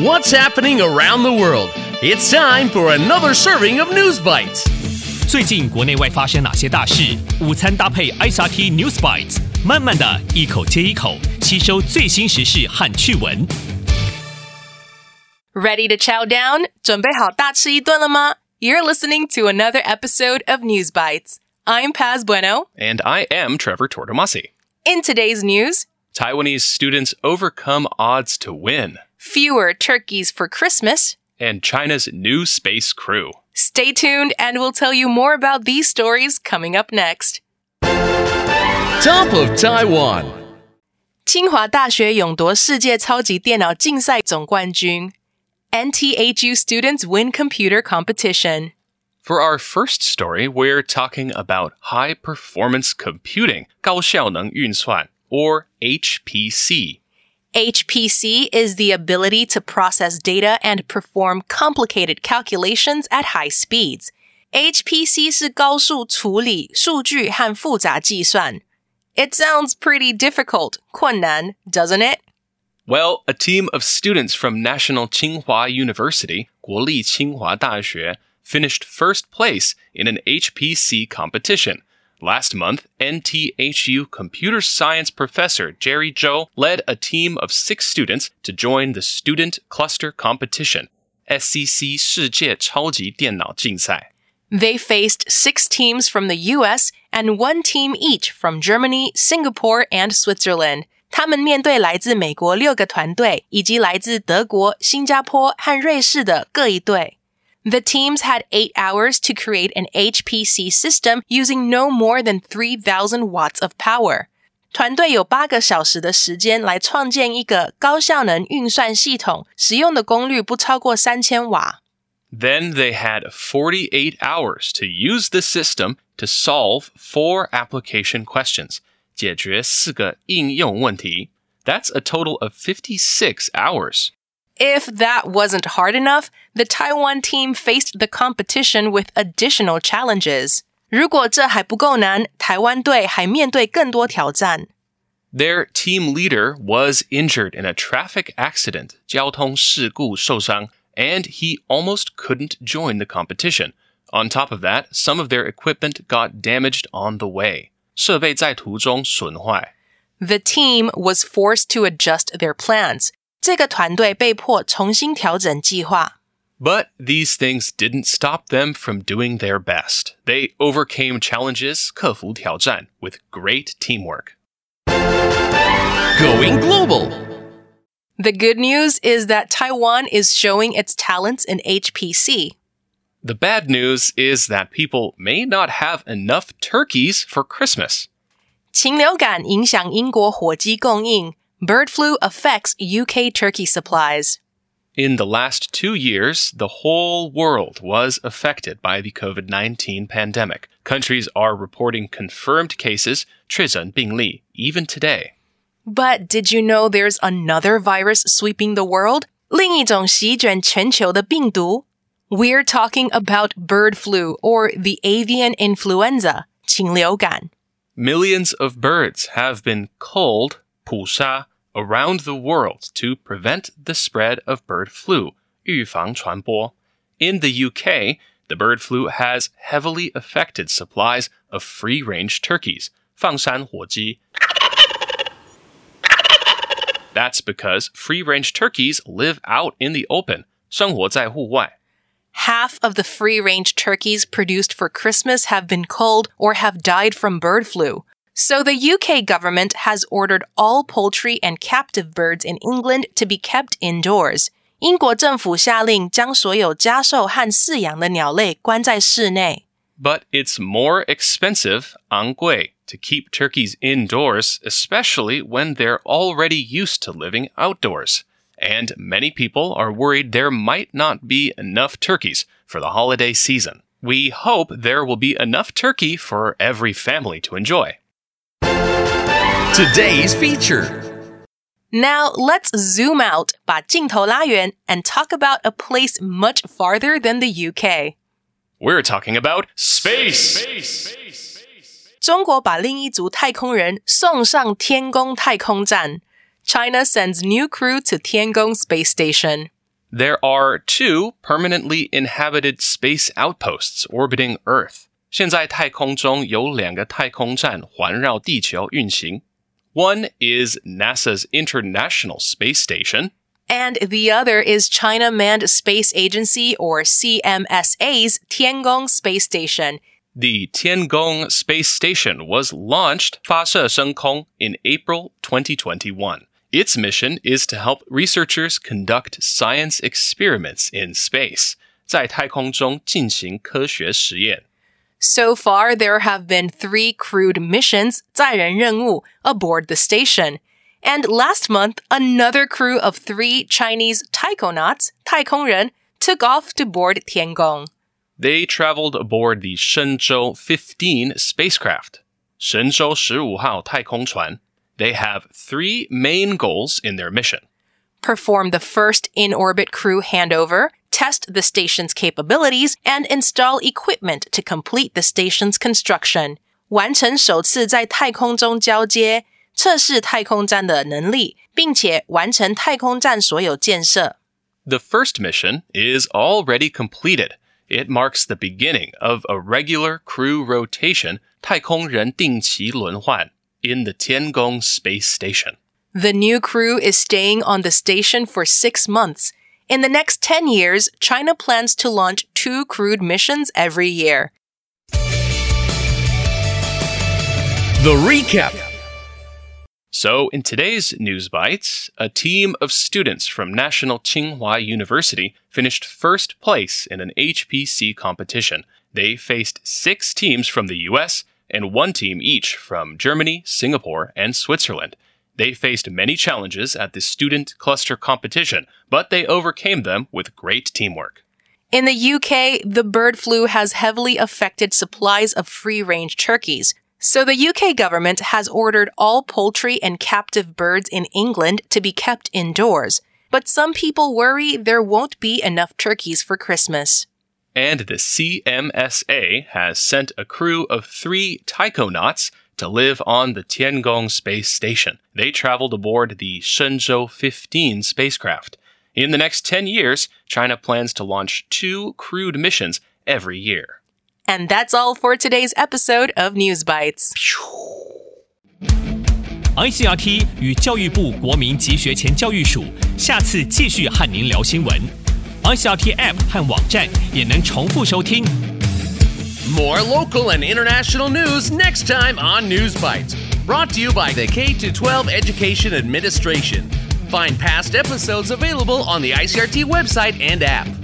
What's happening around the world? It's time for another serving of News Bites. 最近国内外发生哪些大事？午餐搭配 ICRT News Bites，慢慢的一口接一口吸收最新时事和趣闻。Ready to chow down？准备好大吃一顿了吗？You're listening to another episode of News Bites. I'm Paz Bueno. And I am Trevor Tortomasi. In today's news, Taiwanese students overcome odds to win fewer turkeys for Christmas. And China's new space crew. Stay tuned and we'll tell you more about these stories coming up next. Top of Taiwan. 清华大学勇夺世界超级电脑竞赛总冠军。NTHU students win computer competition. For our first story, we're talking about high performance computing, 高效能运算, or HPC. HPC is the ability to process data and perform complicated calculations at high speeds. HPC 是高速处理数据和复杂计算。It sounds pretty difficult, 困难, doesn't it? Well, a team of students from National Tsinghua University, 国立清华大学, finished first place in an HPC competition. Last month, NTHU computer science professor Jerry Chou led a team of six students to join the Student Cluster Competition, SCC 世界超级电脑竞赛. They faced six teams from the US and one team each from Germany, Singapore, and Switzerland. 他们面对来自美国六个团队，以及来自德国、新加坡和瑞士的各一队。The teams had eight hours to create an HPC system using no more than 3,000 watts of power. 团队有八个小时的时间来创建一个高效能运算系统，使用的功率不超过三千瓦。 Then they had 48 hours to use the system to solve four application questions. 解决四个应用问题. That's a total of 56 hours. If that wasn't hard enough, the Taiwan team faced the competition with additional challenges. 如果这还不够难，台湾队还面对更多挑战。 Their team leader was injured in a traffic accident, 交通事故受伤, and he almost couldn't join the competition. On top of that, some of their equipment got damaged on the way. 设备在途中损坏. The team was forced to adjust their plans. 这个团队被迫重新调整计划。 But these things didn't stop them from doing their best. They overcame challenges, 克服挑战, with great teamwork. Going global. The good news is that Taiwan is showing its talents in HPC. The bad news is that people may not have enough turkeys for Christmas. 禽流感影响英国火鸡供应。 Bird flu affects UK turkey supplies. In the last two years, the whole world was affected by the COVID 19 pandemic. Countries are reporting confirmed cases, 确诊病例, even today. But did you know there's another virus sweeping the world? 另一种席卷全球的病毒? We're talking about bird flu or the avian influenza, 禽流感. Millions of birds have been culled, 捕杀, around the world to prevent the spread of bird flu, 预防传播. In the UK, the bird flu has heavily affected supplies of free-range turkeys, 放山火鸡. That's because free-range turkeys live out in the open, 生活在户外. Half of the free range turkeys produced for Christmas have been culled or have died from bird flu. So the UK government has ordered all poultry and captive birds in England to be kept indoors. 英国政府下令将所有家兽和饲养的鸟类关在室内。 But it's more expensive, 昂贵, to keep turkeys indoors, especially when they're already used to living outdoors. And many people are worried there might not be enough turkeys for the holiday season. We hope there will be enough turkey for every family to enjoy. Today's feature. Now let's zoom out, 把镜头拉远 and talk about a place much farther than the UK. We're talking about space. 中国把另一组太空人送上天宫太空站。China sends new crew to Tiangong Space Station. There are two permanently inhabited space outposts orbiting Earth. 现在太空中有两个太空站环绕地球运行。One is NASA's International Space Station, And the other is China Manned Space Agency or CMSA's Tiangong Space Station. The Tiangong Space Station was launched 发射升空 in April 2021. Its mission is to help researchers conduct science experiments in space. 在太空中进行科学实验。 So far, there have been three crewed missions, 载人任务, aboard the station. And last month, another crew of three Chinese taikonauts, 太空人, took off to board Tiangong. They traveled aboard the Shenzhou 15 spacecraft. 神舟十五号太空船. They have three main goals in their mission. Perform the first in orbit crew handover, test the station's capabilities, and install equipment to complete the station's construction. 完成首次在太空中交接，测试太空站的能力，并且完成太空站所有建设。 The first mission is already completed. It marks the beginning of a regular crew rotation 太空人定期轮换 in the Tiangong Space Station. The new crew is staying on the station for six months. in the next 10 years, China plans to launch two crewed missions every year. The recap. So, in today's News Bites, a team of students from National Tsinghua University finished first place in an HPC competition. They faced six teams from the US and one team each from Germany, Singapore, and Switzerland. They faced many challenges at the student cluster competition, but they overcame them with great teamwork. In the UK, the bird flu has heavily affected supplies of free range turkeys. So the UK government has ordered all poultry and captive birds in England to be kept indoors. But some people worry there won't be enough turkeys for Christmas. And the CMSA has sent a crew of three taikonauts to live on the Tiangong space station. They traveled aboard the Shenzhou 15 spacecraft. In the next 10 years, China plans to launch two crewed missions every year. And that's all for today's episode of News Bites. ICRT 与教育部国民及学前教育署下次继续和您聊新闻。ICRT App 和网站也能重复收听。 More local and international news next time on News Bites. Brought to you by the K 12 Education Administration. Find past episodes available on the ICRT website and app.